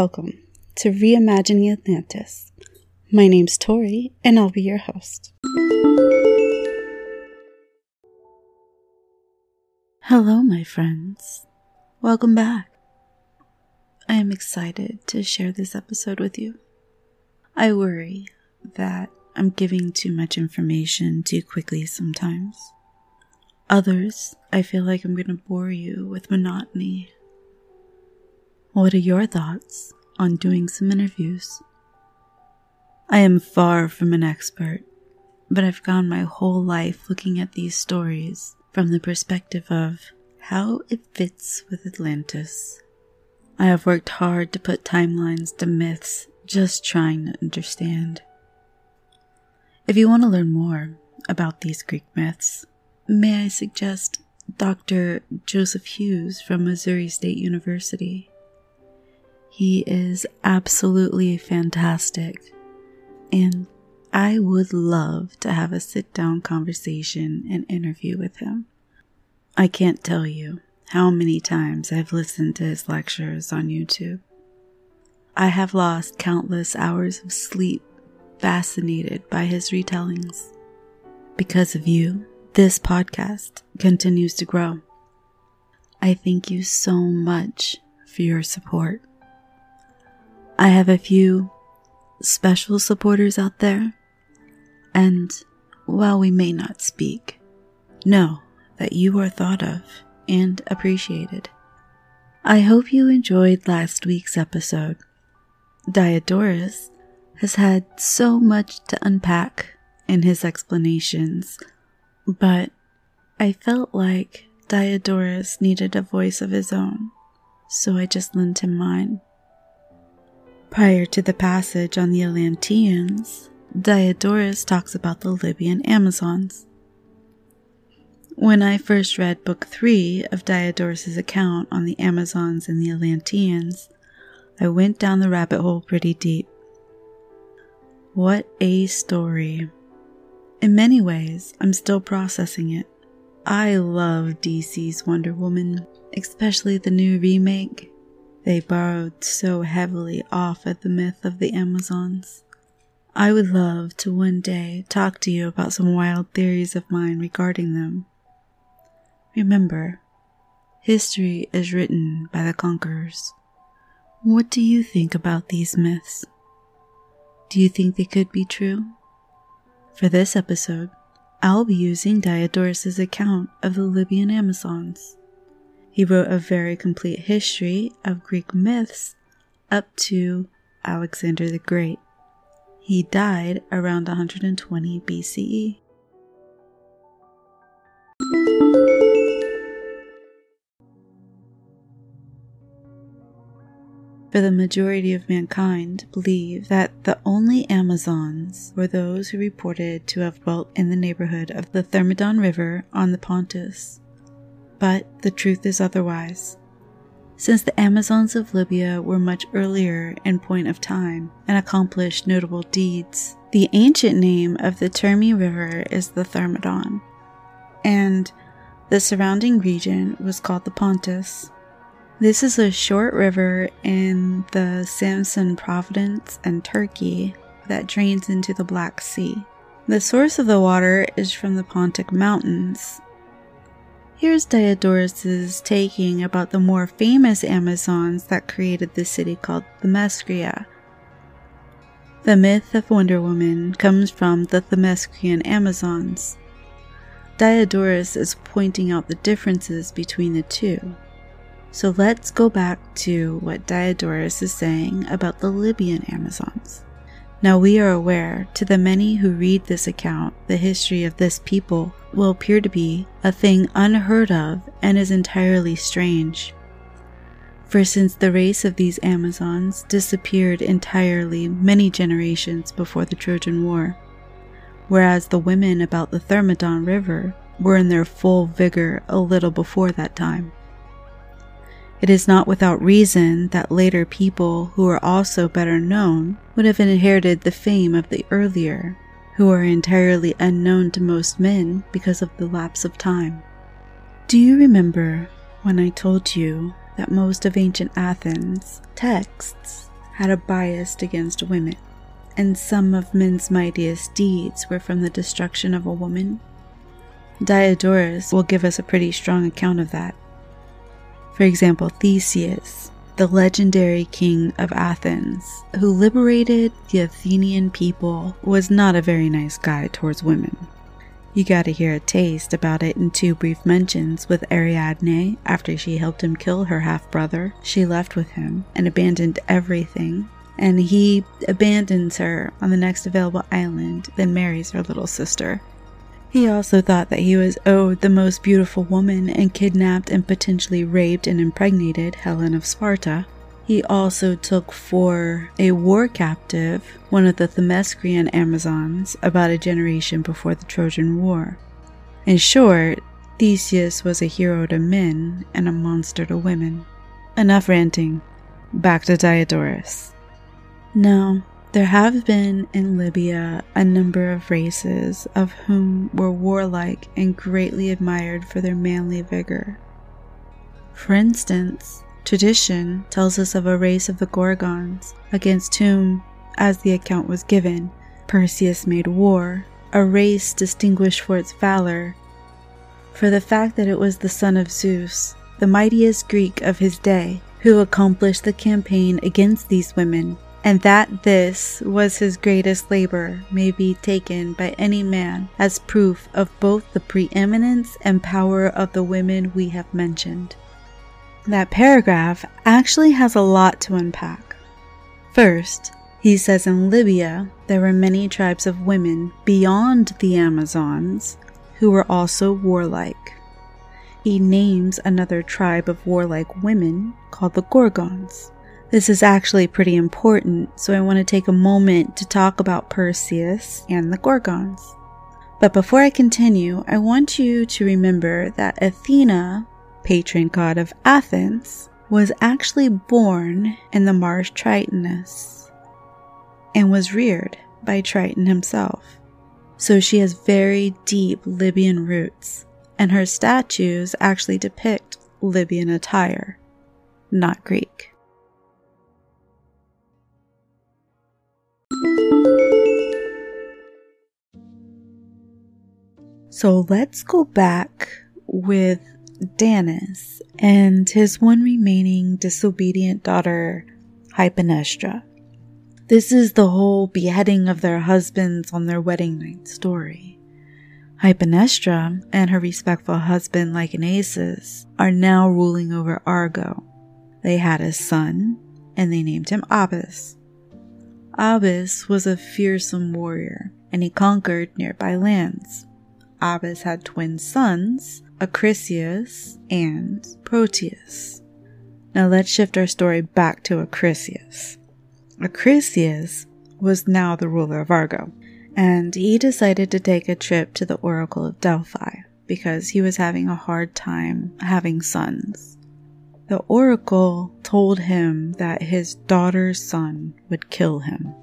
Welcome to Reimagining Atlantis. My name's Tori, and I'll be your host. Hello, my friends. Welcome back. I am excited to share this episode with you. I worry that I'm giving too much information too quickly sometimes. Others, I feel like I'm going to bore you with monotony what are your thoughts on doing some interviews? I am far from an expert, but I've gone my whole life looking at these stories from the perspective of how it fits with Atlantis. I have worked hard to put timelines to myths, just trying to understand. If you want to learn more about these Greek myths, may I suggest Dr. Joseph Hughes from Missouri State University. He is absolutely fantastic. And I would love to have a sit down conversation and interview with him. I can't tell you how many times I've listened to his lectures on YouTube. I have lost countless hours of sleep fascinated by his retellings. Because of you, this podcast continues to grow. I thank you so much for your support. I have a few special supporters out there, and while we may not speak, know that you are thought of and appreciated. I hope you enjoyed last week's episode. Diodorus has had so much to unpack in his explanations, but I felt like Diodorus needed a voice of his own, so I just lent him mine. Prior to the passage on the Atlanteans, Diodorus talks about the Libyan Amazons. When I first read Book 3 of Diodorus' account on the Amazons and the Atlanteans, I went down the rabbit hole pretty deep. What a story. In many ways, I'm still processing it. I love DC's Wonder Woman, especially the new remake they borrowed so heavily off at the myth of the Amazons. I would love to one day talk to you about some wild theories of mine regarding them. Remember, history is written by the conquerors. What do you think about these myths? Do you think they could be true? For this episode, I'll be using Diodorus' account of the Libyan Amazons. He wrote a very complete history of Greek myths up to Alexander the Great. He died around 120 BCE. For the majority of mankind believe that the only Amazons were those who reported to have dwelt in the neighborhood of the Thermodon River on the Pontus but the truth is otherwise. Since the Amazons of Libya were much earlier in point of time and accomplished notable deeds, the ancient name of the Terme River is the Thermodon, and the surrounding region was called the Pontus. This is a short river in the Samsun province and Turkey that drains into the Black Sea. The source of the water is from the Pontic Mountains, Here's Diodorus' taking about the more famous Amazons that created the city called Themyscira. The myth of Wonder Woman comes from the Themyscrian Amazons. Diodorus is pointing out the differences between the two. So let's go back to what Diodorus is saying about the Libyan Amazons. Now we are aware, to the many who read this account, the history of this people will appear to be a thing unheard of and is entirely strange. For since the race of these Amazons disappeared entirely many generations before the Trojan War, whereas the women about the Thermodon River were in their full vigor a little before that time. It is not without reason that later people who are also better known would have inherited the fame of the earlier, who are entirely unknown to most men because of the lapse of time. Do you remember when I told you that most of ancient Athens' texts had a bias against women, and some of men's mightiest deeds were from the destruction of a woman. Diodorus will give us a pretty strong account of that. For example, Theseus, the legendary king of Athens, who liberated the Athenian people, was not a very nice guy towards women. You got to hear a taste about it in two brief mentions with Ariadne after she helped him kill her half brother. She left with him and abandoned everything, and he abandons her on the next available island, then marries her little sister. He also thought that he was owed the most beautiful woman and kidnapped and potentially raped and impregnated Helen of Sparta. He also took for a war captive one of the Themyscrian Amazons about a generation before the Trojan War. In short, Theseus was a hero to men and a monster to women. Enough ranting. Back to Diodorus. Now, there have been in Libya a number of races of whom were warlike and greatly admired for their manly vigor. For instance, Tradition tells us of a race of the Gorgons, against whom, as the account was given, Perseus made war, a race distinguished for its valor, for the fact that it was the son of Zeus, the mightiest Greek of his day, who accomplished the campaign against these women, and that this was his greatest labor may be taken by any man as proof of both the preeminence and power of the women we have mentioned. That paragraph actually has a lot to unpack. First, he says in Libya there were many tribes of women beyond the Amazons who were also warlike. He names another tribe of warlike women called the Gorgons. This is actually pretty important, so I want to take a moment to talk about Perseus and the Gorgons. But before I continue, I want you to remember that Athena patron god of Athens, was actually born in the marsh Tritonis and was reared by Triton himself. So she has very deep Libyan roots, and her statues actually depict Libyan attire, not Greek. So let's go back with Danis and his one remaining disobedient daughter, Hypanestra. This is the whole beheading of their husbands on their wedding night story. Hypanestra and her respectful husband Lyconesus are now ruling over Argo. They had a son, and they named him Abas. Abas was a fearsome warrior, and he conquered nearby lands. Abas had twin sons, Acrisius and Proetus. Now let's shift our story back to Acrisius. Acrisius was now the ruler of Argo, and he decided to take a trip to the Oracle of Delphi because he was having a hard time having sons. The oracle told him that his daughter's son would kill him.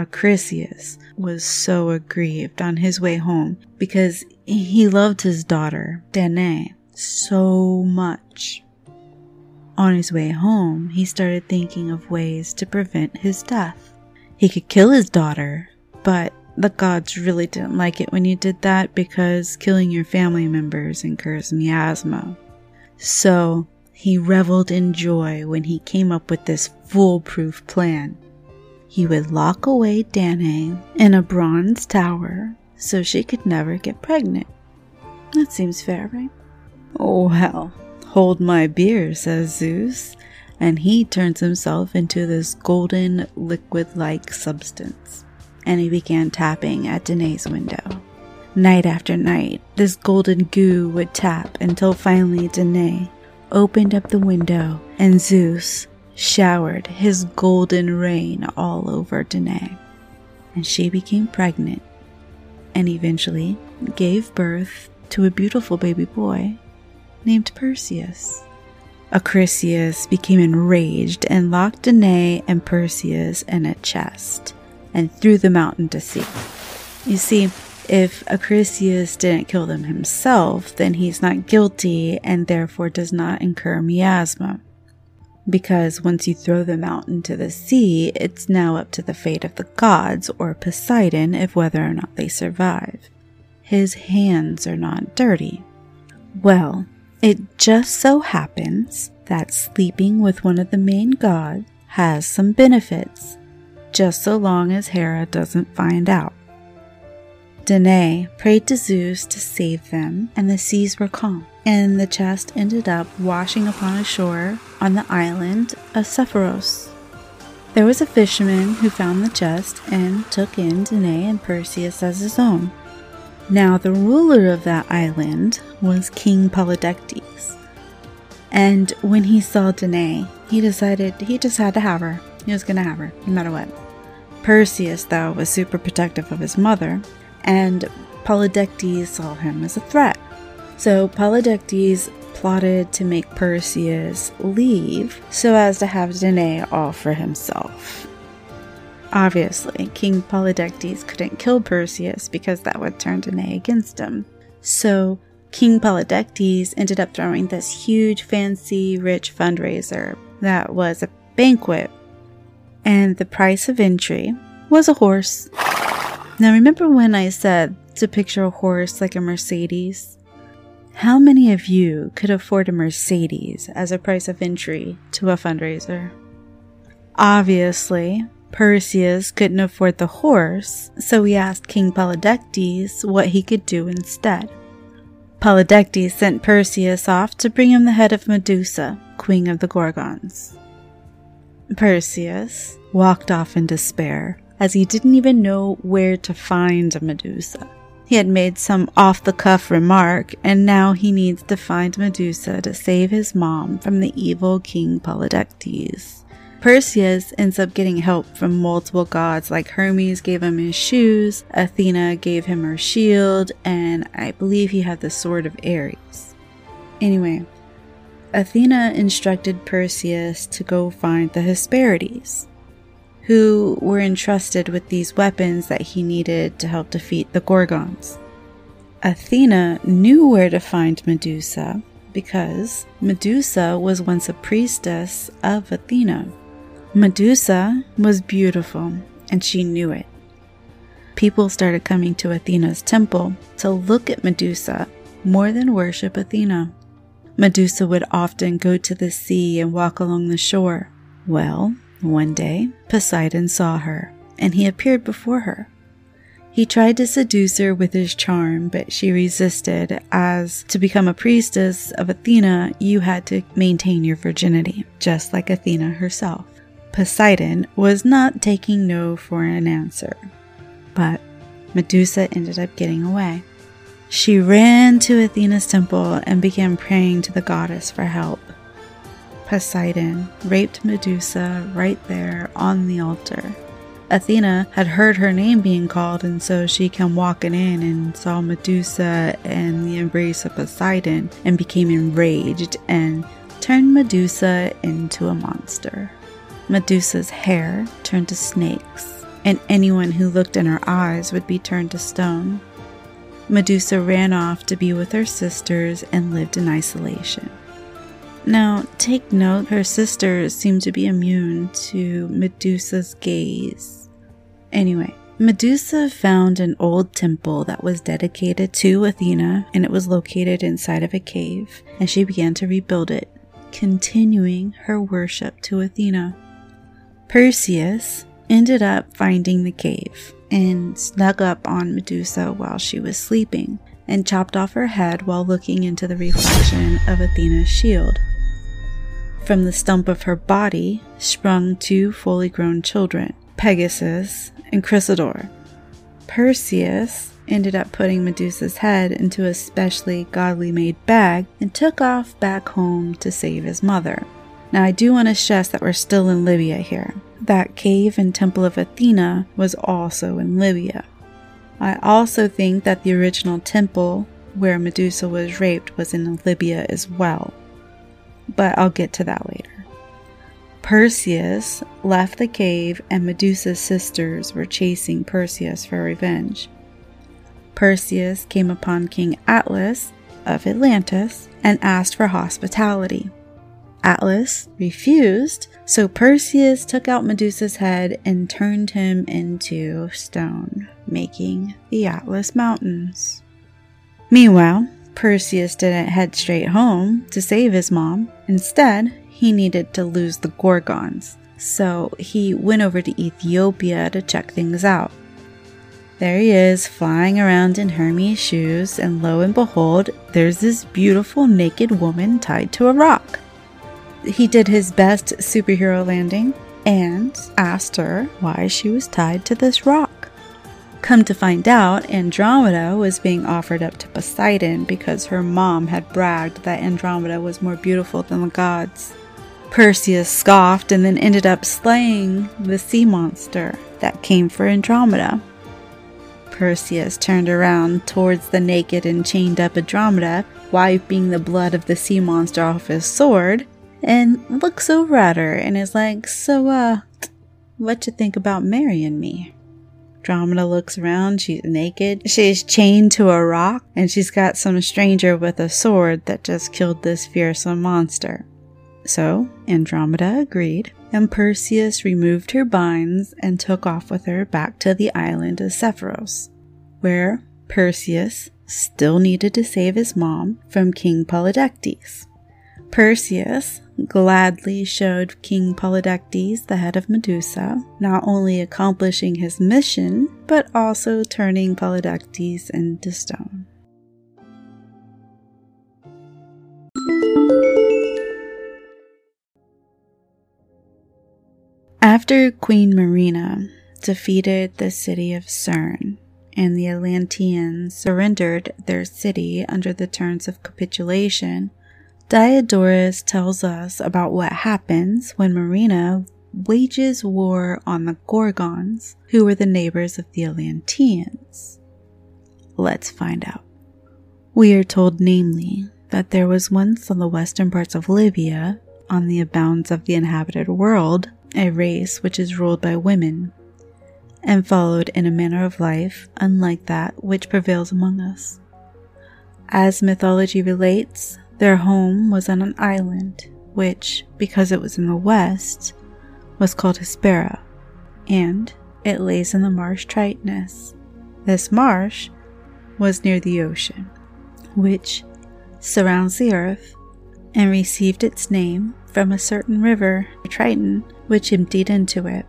Acrisius was so aggrieved on his way home because he loved his daughter, Danae, so much. On his way home, he started thinking of ways to prevent his death. He could kill his daughter, but the gods really didn't like it when you did that because killing your family members incurs miasma. So he reveled in joy when he came up with this foolproof plan he would lock away Danae in a bronze tower so she could never get pregnant. That seems fair, right? Oh, well, hold my beer, says Zeus, and he turns himself into this golden liquid like substance. And he began tapping at Danae's window. Night after night, this golden goo would tap until finally Danae opened up the window and Zeus showered his golden rain all over Danae, and she became pregnant and eventually gave birth to a beautiful baby boy named Perseus. Acrisius became enraged and locked Danae and Perseus in a chest and threw them out into sea. You see, if Acrisius didn't kill them himself, then he's not guilty and therefore does not incur miasma. Because once you throw them out into the sea, it's now up to the fate of the gods or Poseidon if whether or not they survive. His hands are not dirty. Well, it just so happens that sleeping with one of the main gods has some benefits, just so long as Hera doesn't find out. Danae prayed to Zeus to save them, and the seas were calm, and the chest ended up washing upon a shore on the island of Sephoros. There was a fisherman who found the chest and took in Danae and Perseus as his own. Now, the ruler of that island was King Polydectes. And when he saw Danae, he decided he just had to have her. He was going to have her, no matter what. Perseus, though, was super protective of his mother, and Polydectes saw him as a threat. So Polydectes plotted to make Perseus leave so as to have Danae all for himself. Obviously, King Polydectes couldn't kill Perseus because that would turn Danae against him. So King Polydectes ended up throwing this huge, fancy, rich fundraiser that was a banquet, and the price of entry was a horse. Now, remember when I said to picture a horse like a Mercedes? How many of you could afford a Mercedes as a price of entry to a fundraiser? Obviously, Perseus couldn't afford the horse, so he asked King Polydectes what he could do instead. Polydectes sent Perseus off to bring him the head of Medusa, queen of the Gorgons. Perseus walked off in despair, as he didn't even know where to find Medusa. He had made some off the cuff remark, and now he needs to find Medusa to save his mom from the evil King Polydectes. Perseus ends up getting help from multiple gods, like Hermes gave him his shoes, Athena gave him her shield, and I believe he had the sword of Ares. Anyway, Athena instructed Perseus to go find the Hesperides, who were entrusted with these weapons that he needed to help defeat the Gorgons. Athena knew where to find Medusa because Medusa was once a priestess of Athena. Medusa was beautiful, and she knew it. People started coming to Athena's temple to look at Medusa more than worship Athena. Medusa would often go to the sea and walk along the shore. Well, one day, Poseidon saw her, and he appeared before her. He tried to seduce her with his charm, but she resisted, as to become a priestess of Athena, you had to maintain your virginity, just like Athena herself. Poseidon was not taking no for an answer, but Medusa ended up getting away. She ran to Athena's temple and began praying to the goddess for help. Poseidon raped Medusa right there on the altar. Athena had heard her name being called, and so she came walking in and saw Medusa in the embrace of Poseidon and became enraged and turned Medusa into a monster. Medusa's hair turned to snakes, and anyone who looked in her eyes would be turned to stone. Medusa ran off to be with her sisters and lived in isolation. Now, take note, her sisters seem to be immune to Medusa's gaze. Anyway, Medusa found an old temple that was dedicated to Athena and it was located inside of a cave, and she began to rebuild it, continuing her worship to Athena. Perseus ended up finding the cave and snuck up on Medusa while she was sleeping and chopped off her head while looking into the reflection of Athena's shield. From the stump of her body sprung two fully grown children, Pegasus and Chrysaor. Perseus ended up putting Medusa's head into a specially godly made bag and took off back home to save his mother. Now, I do want to stress that we're still in Libya here. That cave and temple of Athena was also in Libya. I also think that the original temple where Medusa was raped was in Libya as well. But I'll get to that later. Perseus left the cave, and Medusa's sisters were chasing Perseus for revenge. Perseus came upon King Atlas of Atlantis and asked for hospitality. Atlas refused, so Perseus took out Medusa's head and turned him into stone, making the Atlas Mountains. Meanwhile, Perseus didn't head straight home to save his mom. Instead, he needed to lose the Gorgons, so he went over to Ethiopia to check things out. There he is, flying around in Hermes' shoes, and lo and behold, there's this beautiful naked woman tied to a rock. He did his best superhero landing and asked her why she was tied to this rock. Come to find out, Andromeda was being offered up to Poseidon because her mom had bragged that Andromeda was more beautiful than the gods. Perseus scoffed and then ended up slaying the sea monster that came for Andromeda. Perseus turned around towards the naked and chained up Andromeda, wiping the blood of the sea monster off his sword, and looks over at her and is like, So, uh, what you think about marrying me? Andromeda looks around, she's naked. She's chained to a rock, and she's got some stranger with a sword that just killed this fearsome monster. So, Andromeda agreed, and Perseus removed her binds and took off with her back to the island of Sephiros, where Perseus still needed to save his mom from King Polydectes. Perseus gladly showed King Polydectes the head of Medusa, not only accomplishing his mission, but also turning Polydectes into stone. After Queen Myrina defeated the city of Cerne, and the Atlanteans surrendered their city under the terms of capitulation, Diodorus tells us about what happens when Myrina wages war on the Gorgons, who were the neighbors of the Atlanteans. Let's find out. We are told, namely, that there was once on the western parts of Libya, on the abounds of the inhabited world, a race which is ruled by women, and followed in a manner of life unlike that which prevails among us. As mythology relates, their home was on an island, which, because it was in the west, was called Hespera, and it lays in the marsh Tritonis. This marsh was near the ocean, which surrounds the earth, and received its name from a certain river, Triton, which emptied into it.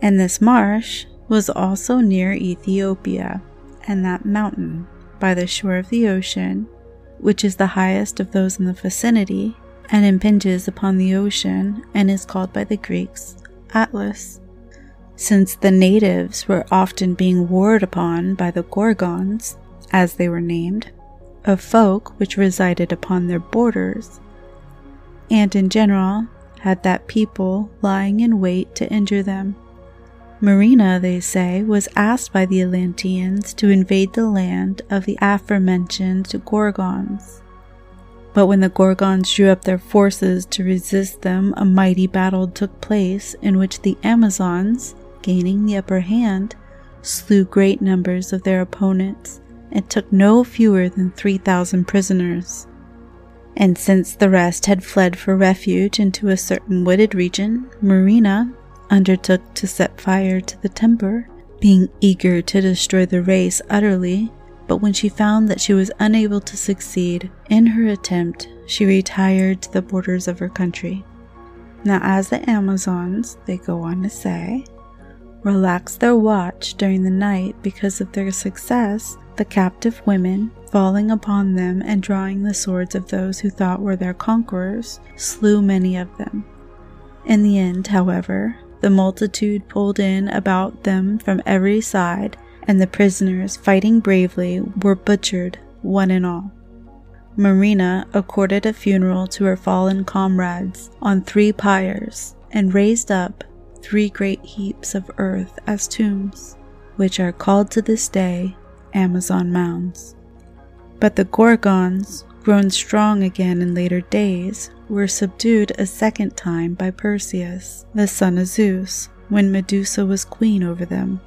And this marsh was also near Ethiopia, and that mountain by the shore of the ocean, which is the highest of those in the vicinity, and impinges upon the ocean, and is called by the Greeks Atlas. Since the natives were often being warred upon by the Gorgons, as they were named, a folk which resided upon their borders, and in general had that people lying in wait to injure them. Myrina, they say, was asked by the Atlanteans to invade the land of the aforementioned Gorgons. But when the Gorgons drew up their forces to resist them, a mighty battle took place in which the Amazons, gaining the upper hand, slew great numbers of their opponents and took no fewer than 3,000 prisoners and since the rest had fled for refuge into a certain wooded region, Myrina undertook to set fire to the timber, being eager to destroy the race utterly. But when she found that she was unable to succeed in her attempt, she retired to the borders of her country. Now, as the Amazons, they go on to say, relaxed their watch during the night because of their success, the captive women falling upon them and drawing the swords of those who thought were their conquerors, slew many of them. In the end, however, the multitude pulled in about them from every side, and the prisoners, fighting bravely, were butchered, one and all. Myrina accorded a funeral to her fallen comrades on three pyres, and raised up three great heaps of earth as tombs, which are called to this day Amazon mounds. But the Gorgons, grown strong again in later days, were subdued a second time by Perseus, the son of Zeus, when Medusa was queen over them.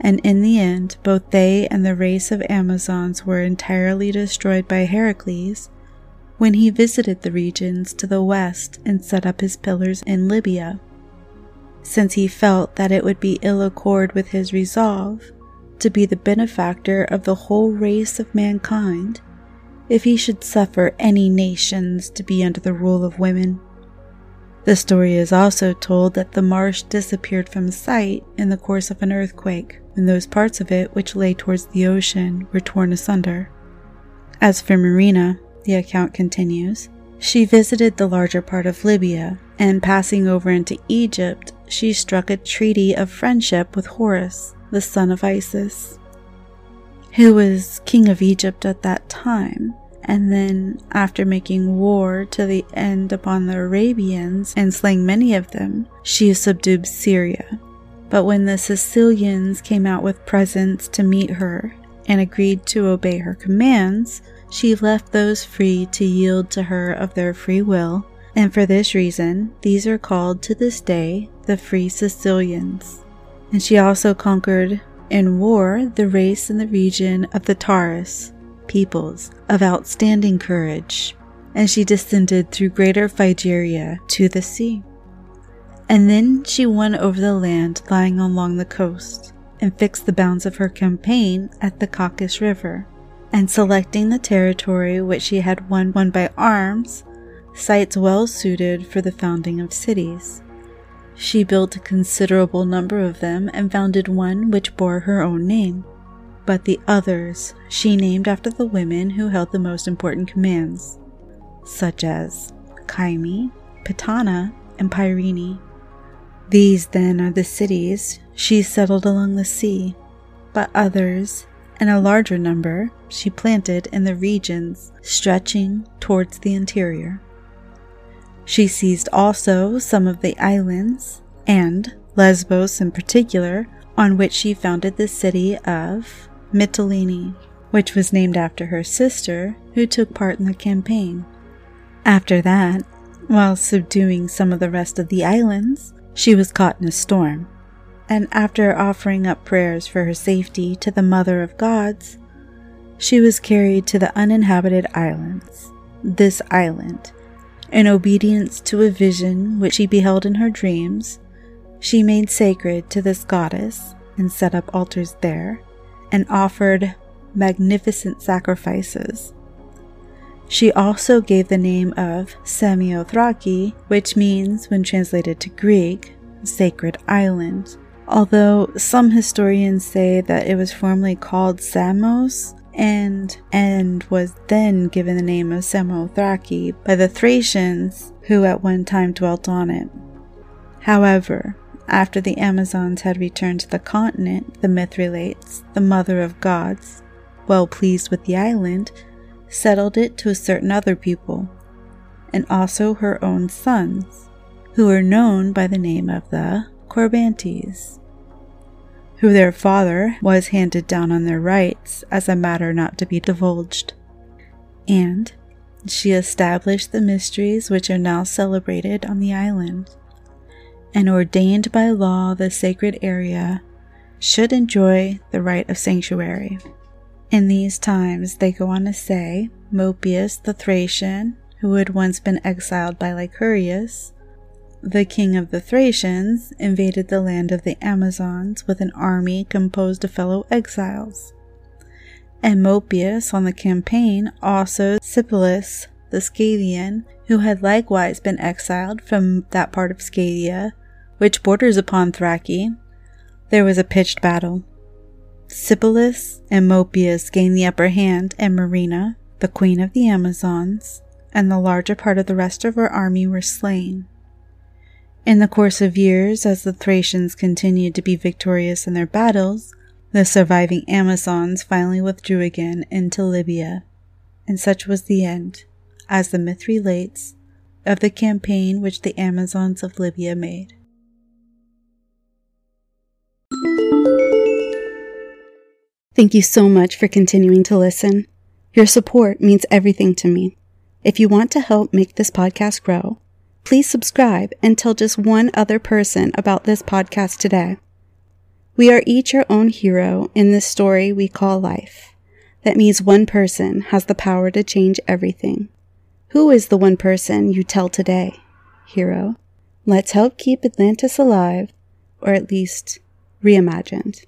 and in the end, both they and the race of Amazons were entirely destroyed by Heracles when he visited the regions to the west and set up his pillars in Libya, since he felt that it would be ill accord with his resolve to be the benefactor of the whole race of mankind if he should suffer any nations to be under the rule of women. The story is also told that the marsh disappeared from sight in the course of an earthquake, and those parts of it which lay towards the ocean were torn asunder. As for Myrina, the account continues, she visited the larger part of Libya, and passing over into Egypt, she struck a treaty of friendship with Horus, the son of Isis, who was king of Egypt at that time and then, after making war to the end upon the Arabians and slaying many of them, she subdued Syria. But when the Cilicians came out with presents to meet her and agreed to obey her commands, she left those free to yield to her of their free will, and for this reason, these are called to this day the Free Cilicians. And she also conquered in war the race in the region of the Taurus, peoples of outstanding courage, and she descended through greater Phrygia to the sea. And then she won over the land lying along the coast, and fixed the bounds of her campaign at the Caucasus River, and selecting the territory which she had won, won by arms, sites well suited for the founding of cities. She built a considerable number of them and founded one which bore her own name but the others she named after the women who held the most important commands, such as Kyme, Pitana, and Pyrene. These then are the cities she settled along the sea, but others, and a larger number, she planted in the regions stretching towards the interior. She seized also some of the islands, and Lesbos in particular, on which she founded the city of Mytilene, which was named after her sister who took part in the campaign. After that, while subduing some of the rest of the islands, she was caught in a storm, and after offering up prayers for her safety to the Mother of Gods, she was carried to the uninhabited islands. This island, in obedience to a vision which she beheld in her dreams, she made sacred to this goddess and set up altars there and offered magnificent sacrifices. She also gave the name of Samothrace, which means, when translated to Greek, sacred island. Although some historians say that it was formerly called Samos and and was then given the name of Samothrace by the Thracians who at one time dwelt on it. However, after the Amazons had returned to the continent, the myth relates, the mother of gods, well pleased with the island, settled it to a certain other people, and also her own sons, who were known by the name of the Corybantes, who their father was handed down on their rights as a matter not to be divulged. And she established the mysteries which are now celebrated on the island and ordained by law the sacred area should enjoy the right of sanctuary. In these times, they go on to say, Mopsus the Thracian, who had once been exiled by Lycurgus, the king of the Thracians, invaded the land of the Amazons with an army composed of fellow exiles. And Mopsus on the campaign also Sipylus the Scythian, who had likewise been exiled from that part of Scythia which borders upon Thrace, there was a pitched battle. Sipylus and Mopsus gained the upper hand, and Myrina, the queen of the Amazons, and the larger part of the rest of her army were slain. In the course of years, as the Thracians continued to be victorious in their battles, the surviving Amazons finally withdrew again into Libya, and such was the end, as the myth relates, of the campaign which the Amazons of Libya made. Thank you so much for continuing to listen. Your support means everything to me. If you want to help make this podcast grow, please subscribe and tell just one other person about this podcast today. We are each our own hero in this story we call life. That means one person has the power to change everything. Who is the one person you tell today? Hero. Let's help keep Atlantis alive, or at least reimagined.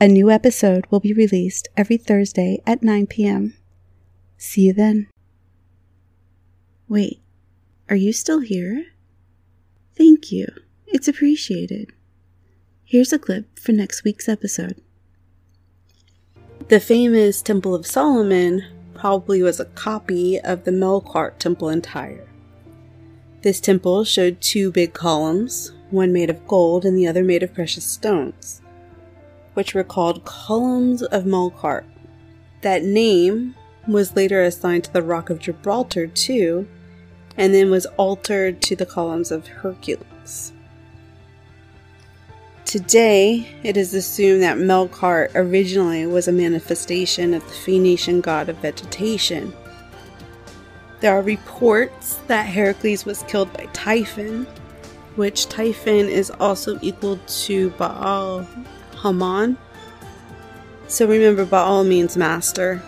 A new episode will be released every Thursday at 9 p.m. See you then. Wait, are you still here? Thank you. It's appreciated. Here's a clip for next week's episode. The famous Temple of Solomon probably was a copy of the Melkart Temple in Tyre. This temple showed two big columns, one made of gold and the other made of precious stones, which were called Columns of Melkart. That name was later assigned to the Rock of Gibraltar too, and then was altered to the Columns of Hercules. Today, it is assumed that Melkart originally was a manifestation of the Phoenician god of vegetation. There are reports that Heracles was killed by Typhon, which Typhon is also equal to Baal Haman. So remember, Baal means master,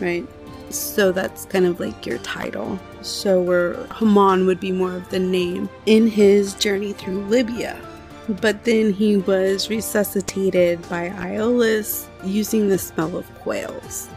right? So that's kind of like your title. So where Haman would be more of the name in his journey through Libya. But then he was resuscitated by Iolaus using the smell of quails.